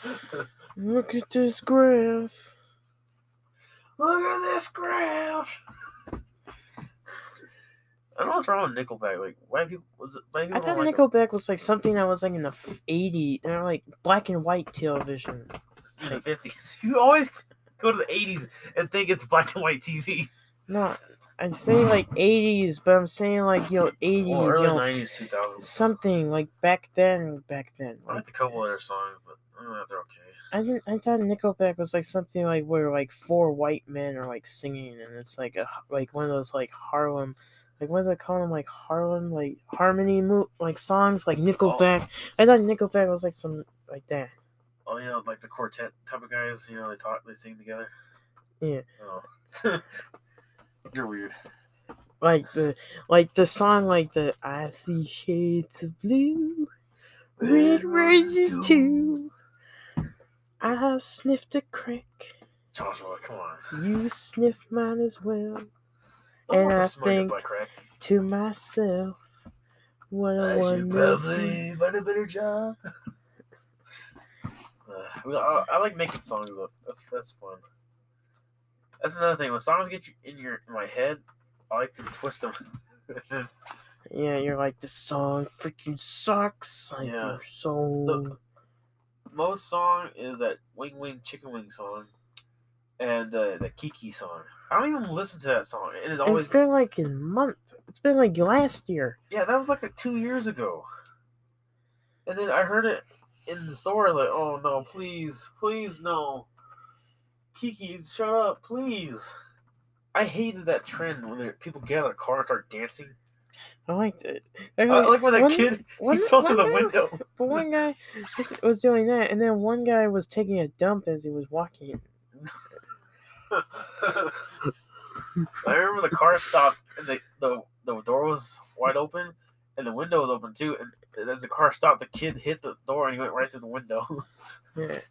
A: Look at this graph.
B: Look at this graph. I don't know what's wrong with Nickelback. Like, why people was it? Why people
A: I thought
B: like
A: Nickelback was like something that was like in the 80s, and they're like black and white television.
B: in the fifties? You always go to the eighties and think it's black and white TV.
A: No, I say like 80s, but I'm saying like yo 80s,
B: Well, early nineties, two thousands.
A: something like back then. Back then,
B: I
A: like,
B: a couple of their songs, but I don't know if they're okay.
A: I didn't. I thought Nickelback was like something like where like four white men are like singing, and it's like a like one of those like Harlem. Like what do they call them? Like Harlem, like harmony, mo- like songs, like oh. Nickelback. I thought Nickelback was like some like that.
B: Oh, you know, like the quartet type of guys. You know, they talk, they sing together.
A: Yeah.
B: Oh. You're weird.
A: like the like the song like the I see shades of blue, red roses too. I sniffed a crack,
B: Joshua, come on.
A: you sniffed mine as well.
B: I
A: And I
B: to smoke your
A: think to myself, what a
B: I should probably find a better job. Uh, I, I like making songs up. That's that's fun. That's another thing. When songs get you in your in my head, I like to twist them.
A: Yeah, you're like this song freaking sucks. Like
B: Yeah.
A: so
B: Most song is that Wing Wing Chicken Wing song, and uh, the Kiki song. I don't even listen to that song. It is always
A: it's been like a month. It's been like last year.
B: yeah. That was like, like two years ago. And then I heard it in the store, like, oh no, please, please no. Kiki, shut up, please. I hated that trend when people get out of their car and start dancing.
A: I liked it.
B: I like when that
A: one-
B: kid
A: one-
B: he fell through the window.
A: But one guy was doing that, and then one guy was taking a dump as he was walking.
B: I remember the car stopped and the, the the door was wide open and the window was open too. And as the car stopped, the kid hit the door and he went right through the window.
A: Yeah.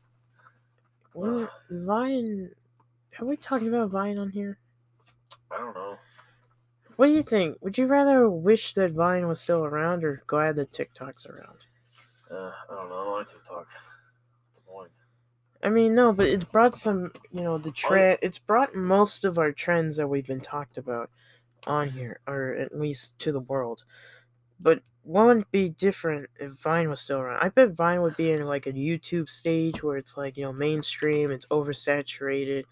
A: Well, Vine. Have we talked about Vine on here?
B: I don't know.
A: What do you think? Would you rather wish that Vine was still around or glad that TikTok's around?
B: Uh, I don't know. I don't like TikTok. It's annoying.
A: I mean, no, but it's brought some, you know, the trend. It's brought most of our trends that we've been talked about on here, or at least to the world. But what would be different if Vine was still around? I bet Vine would be in like a YouTube stage where it's like you know mainstream, it's oversaturated.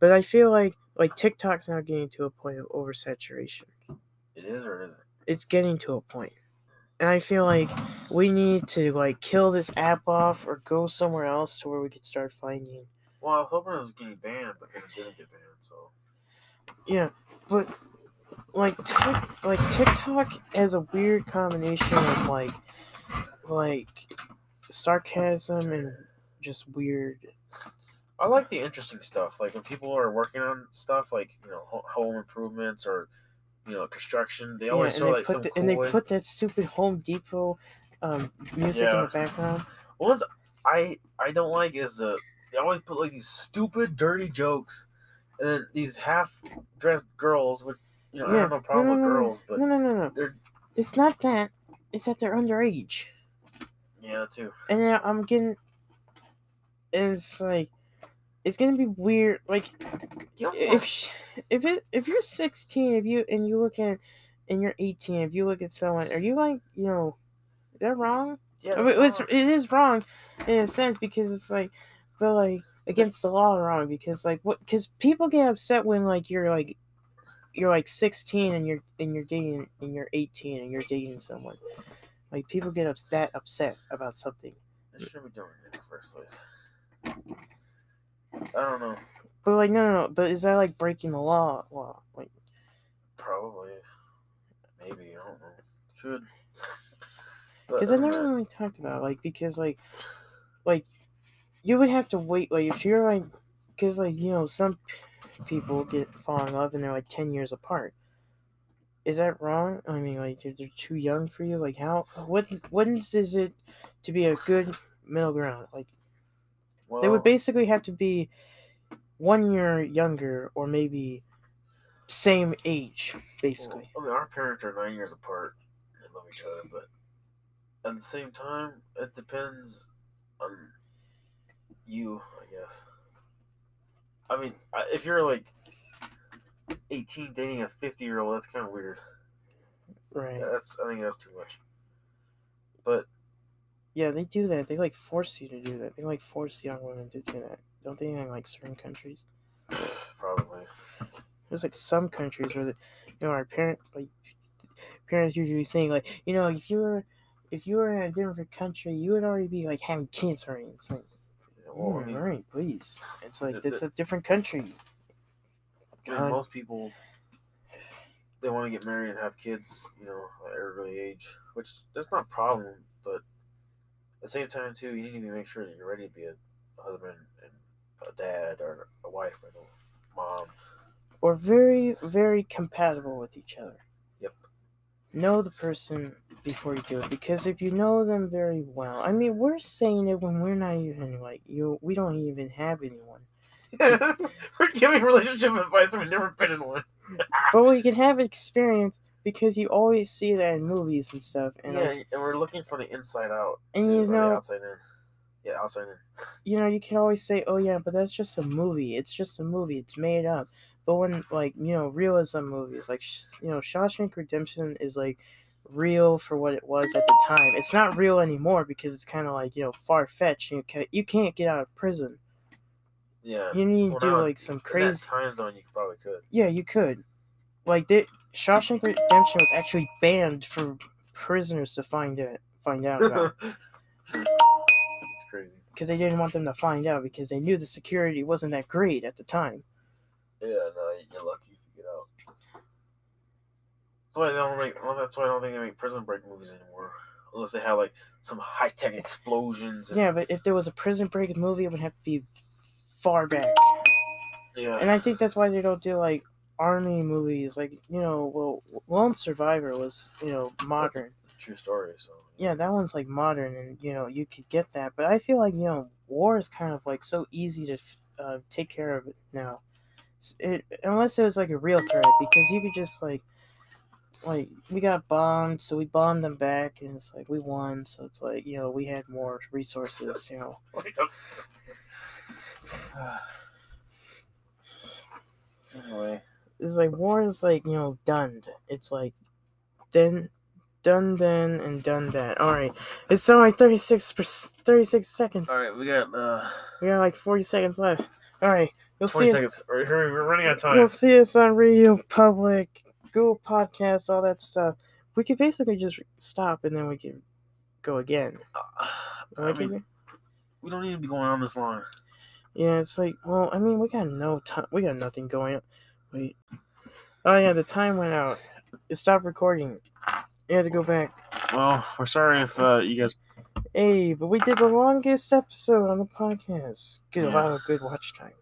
A: But I feel like like TikTok's now getting to a point of oversaturation.
B: It is or it isn't.
A: It's getting to a point. And I feel like we need to like kill this app off or go somewhere else to where we could start finding
B: Well, I was hoping it was getting banned, but it didn't get banned. So
A: Yeah, but like Tik like TikTok has a weird combination of like like sarcasm and just weird.
B: I like the interesting stuff. Like when people are working on stuff, like you know, home improvements or you know, construction. They
A: Yeah,
B: always
A: and
B: show
A: they
B: like
A: put
B: some
A: the,
B: cool
A: and they
B: way-
A: put that stupid Home Depot um, music in the background.
B: Ones I I don't like is uh they always put like these stupid dirty jokes, and then these half dressed girls with you know I
A: Yeah,
B: have no problem
A: no,
B: with
A: no, no,
B: girls, but
A: No, no, no, no.
B: they're
A: It's not that. It's that they're underage.
B: yeah too.
A: and then I'm getting. It's like, it's gonna be weird. Like, if if it if you're 16, if you and you look at, and you're 18, if you look at someone, are you like, you know, that wrong?
B: yeah,
A: I mean, it's,
B: wrong.
A: it is wrong, in a sense because it's like, but like against the law wrong because like what? Because people get upset when like you're like. You're like 16 and you're and you're dating and you're 18 and you're dating someone. Like people get ups- that upset about something.
B: They shouldn't be doing it in the first place. I don't know.
A: But like no, no, no. But is that like breaking the law? Law, like
B: Probably, maybe I don't know. Should.
A: Because I
B: other
A: never
B: that-
A: really talked about like because like like you would have to wait like if you're like because like you know some people get fall in love and they're like ten years apart. Is that wrong? I mean, like they're, too young for you. Like how what what is it to be a good middle ground? Like they would basically have to be one year younger or maybe same age, basically.
B: Well, I mean, our parents are nine years apart and love each other, but at the same time, it depends on you, I guess. I mean, if you're like 18 dating a 50 year old, that's kind of weird.
A: Right.
B: That's I think that's too much. But
A: Yeah, they do that. They like force you to do that. They like force young women to do that. Don't they in like certain countries?
B: probably,
A: There's like some countries where the, you know our parent like parents usually saying like you know if you were if you were in a different country you would already be like having kids already. It's like
B: well, I
A: oh,
B: mean,
A: all mm, right, please. It's like
B: the-
A: it's
B: the-
A: a different country. God.
B: most people they want to get married and have kids, you know, at an early age, which that's not a problem. But at the same time, too, you need to make sure that you're ready to be a husband and a dad or a wife and a mom.
A: Or very very compatible with each other. Know the person before you do it because if you know them very well, I mean we're saying it when we're not even like you. We don't even have anyone.
B: We're giving relationship advice and we've never been in one.
A: but we can have experience because you always see that in movies and stuff and
B: yeah, and we're looking for the inside out.
A: And
B: too,
A: you know-
B: outside in. Yeah, outside in.
A: you know you can always say oh yeah but that's just a movie it's just a movie it's made up but when like you know realism movies like sh- you know shawshank redemption is like real for what it was at the time it's not real anymore because it's kind of like you know far-fetched you, ca- you can't get out of prison
B: Yeah.
A: you need to do like some crazy
B: time zone, you probably could.
A: yeah you could like the shawshank redemption was actually banned for prisoners to find it find out about because they didn't want them to find out because they knew the security wasn't that great at the time.
B: Yeah, no, you're lucky if you get out. That's why they don't make. Well, that's why I don't think they make Prison Break movies anymore, unless they have like some high tech explosions. And,
A: Yeah, but if there was a Prison Break movie, it would have to be far back.
B: yeah.
A: And I think that's why they don't do like army movies. Like you know, well, Lone Survivor was you know modern.
B: true story. So
A: Yeah, that one's like modern, and you know you could get that. But I feel like you know war is kind of like so easy to uh, take care of it now. It, unless it was like a real threat, because you could just like like we got bombed, so we bombed them back, and it's like we won. So it's like you know we had more resources. You know.
B: anyway,
A: it's like war is like you know done. It's like then done then and done that. All right, it's only 36 per, 36 seconds.
B: all right, we got uh
A: We got like 40 seconds left. All right, you'll
B: twenty
A: see.
B: seconds. All right, hurry, we're running out of time.
A: You'll see us on Radio Public, Google Podcasts, all that stuff. We could basically just stop and then we could go again.
B: I mean, we don't need to be going on this long.
A: yeah, it's like, well, I mean, we got no time. We got nothing going on. Wait. Oh yeah, the time went out. It stopped recording. You had to go back.
B: Well, we're sorry if uh, you guys.
A: Hey, but we did the longest episode on the podcast. Get a lot of good watch time.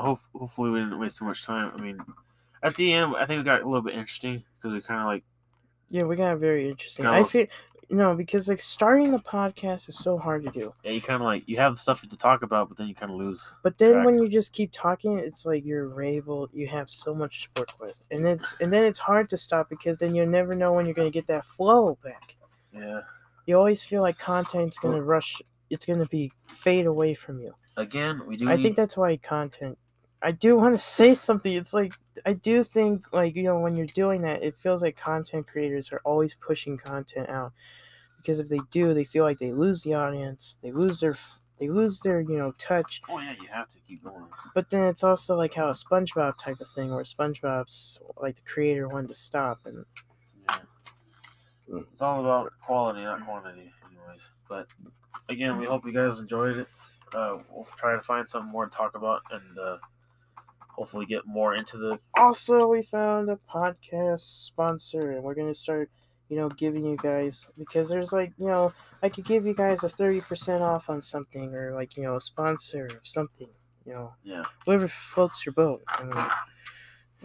B: Hope hopefully we didn't waste too much time. I mean, at the end, I think we got a little bit interesting because we kind of like
A: Yeah, we got very interesting.
B: Got
A: I feel, you know, because like starting the podcast is so hard to do.
B: yeah, you kind of like you have stuff to talk about, but then you kind of lose.
A: But then
B: Track.
A: when you just keep talking, it's like you're able. You have so much to work with, and it's and then it's hard to stop because then you never know when you're gonna get that flow back.
B: Yeah.
A: You always feel like content's gonna rush. It's gonna be fade away from you.
B: Again, we do.
A: I
B: need-
A: think that's why content. I do want to say something. It's like I do think like you know when you're doing that, it feels like content creators are always pushing content out because if they do, they feel like they lose the audience. They lose their they lose their you know touch.
B: Oh yeah, you have to keep going.
A: But then it's also like how a SpongeBob type of thing, where SpongeBob's like the creator wanted to stop, and
B: Yeah. It's all about quality, not quantity, anyways. But again, we hope you guys enjoyed it. Uh, we'll try to find something more to talk about and uh, hopefully get more into the.
A: also we found a podcast sponsor, and we're gonna start, you know, giving you guys because there's like you know I could give you guys a thirty percent off on something, or like you know a sponsor or something, you know,
B: Yeah.
A: whatever floats your boat. I mean,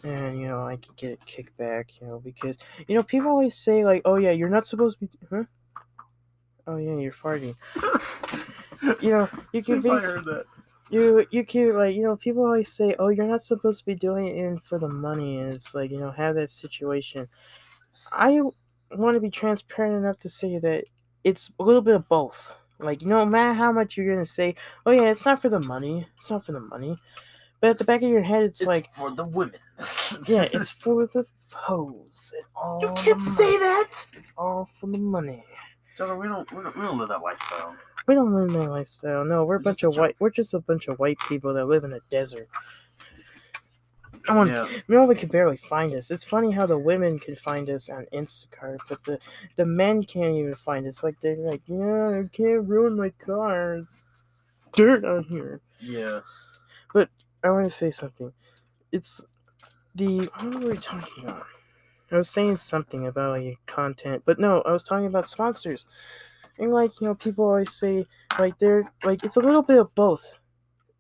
A: and you know I could get a kickback, you know, because you know people always say like, oh yeah, you're not supposed to be, huh? Oh yeah, you're farting. You know, you can
B: If I
A: bas-
B: heard that.
A: you you can like you know people always say oh you're not supposed to be doing it in for the money and it's like you know have that situation i want to be transparent enough to say that it's a little bit of both like no matter how much you're gonna say oh yeah it's not for the money it's not for the money but at the back of your head it's,
B: It's
A: like
B: for the women.
A: yeah it's for the hoes and all
B: you can't say that.
A: it's all for the money
B: Jonah, we don't, we don't, we don't live that lifestyle.
A: We don't live that lifestyle no we're a bunch of white we're just a bunch of white people that live in the desert I want
B: Yeah.
A: No one can barely find us. It's funny how the women can find us on Instacart, but the the men can't even find us. Like they're like, yeah, I can't ruin my cars. Dirt on here.
B: Yeah.
A: But I want to say something. It's the what were we talking about? I was saying something about like content, but no, I was talking about sponsors. And like you know, people always say like they're like it's a little bit of both.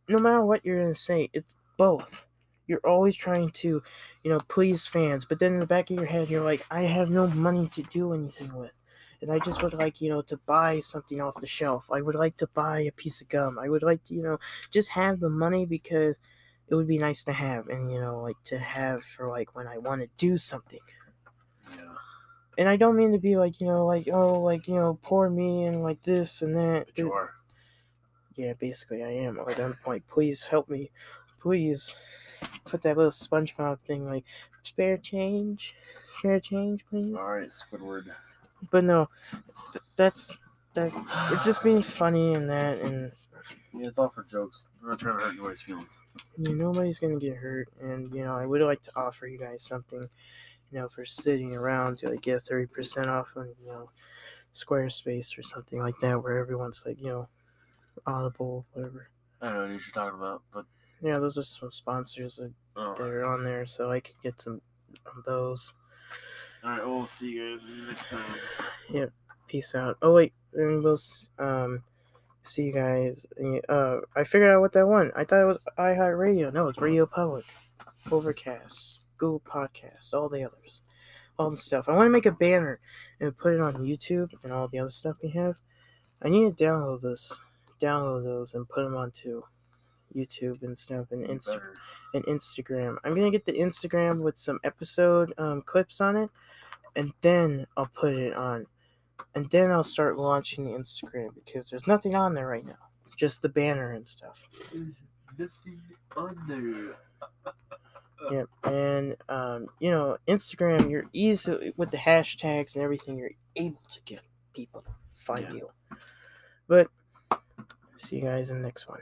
A: No matter what you're gonna say, it's both. You're always trying to, you know, please fans, but then in the back of your head, you're like, I have no money to do anything with. And I just would like, you know, to buy something off the shelf. I would like to buy a piece of gum. I would like to, you know, just have the money because it would be nice to have and, you know, like to have for like when I want to do something.
B: Yeah.
A: And I don't mean to be like, you know, like, oh, like, you know, poor me and like this and that.
B: But you are.
A: Yeah, basically, I am. At that point, please help me. Please put that little SpongeBob thing like spare change, spare change, please.
B: All right, Squidward.
A: But no, th- that's that. We're just being funny and that, and
B: Yeah, it's all for jokes. We're not trying to hurt anybody's feelings.
A: you know, nobody's gonna get hurt. And you know, I would like to offer you guys something, you know, for sitting around to like get thirty percent off on you know Squarespace or something like that, where everyone's like, you know, Audible, whatever.
B: I don't know what you're talking about, but
A: Yeah, those are some sponsors that,
B: oh.
A: that are on there, so I could get some of those.
B: all right. We'll see you guys next time.
A: Peace out. Oh wait, and we'll um see you guys. Uh, I figured out what that one. I thought it was iHeartRadio. No, it's Radio Public, Overcast, Google Podcasts, all the others, all the stuff. I want to make a banner and put it on YouTube and all the other stuff we have. I need to download this, download those, and put them onto YouTube and stuff and Instagram and Instagram. I'm gonna get the Instagram with some episode um, clips on it, and then I'll put it on, and then I'll start launching the Instagram because there's nothing on there right now. Just the banner and stuff.
B: Nothing on there.
A: Yep, and um, you know, Instagram, you're easily with the hashtags and everything, you're able to get people to find
B: Yeah.
A: you. But see you guys in the next one.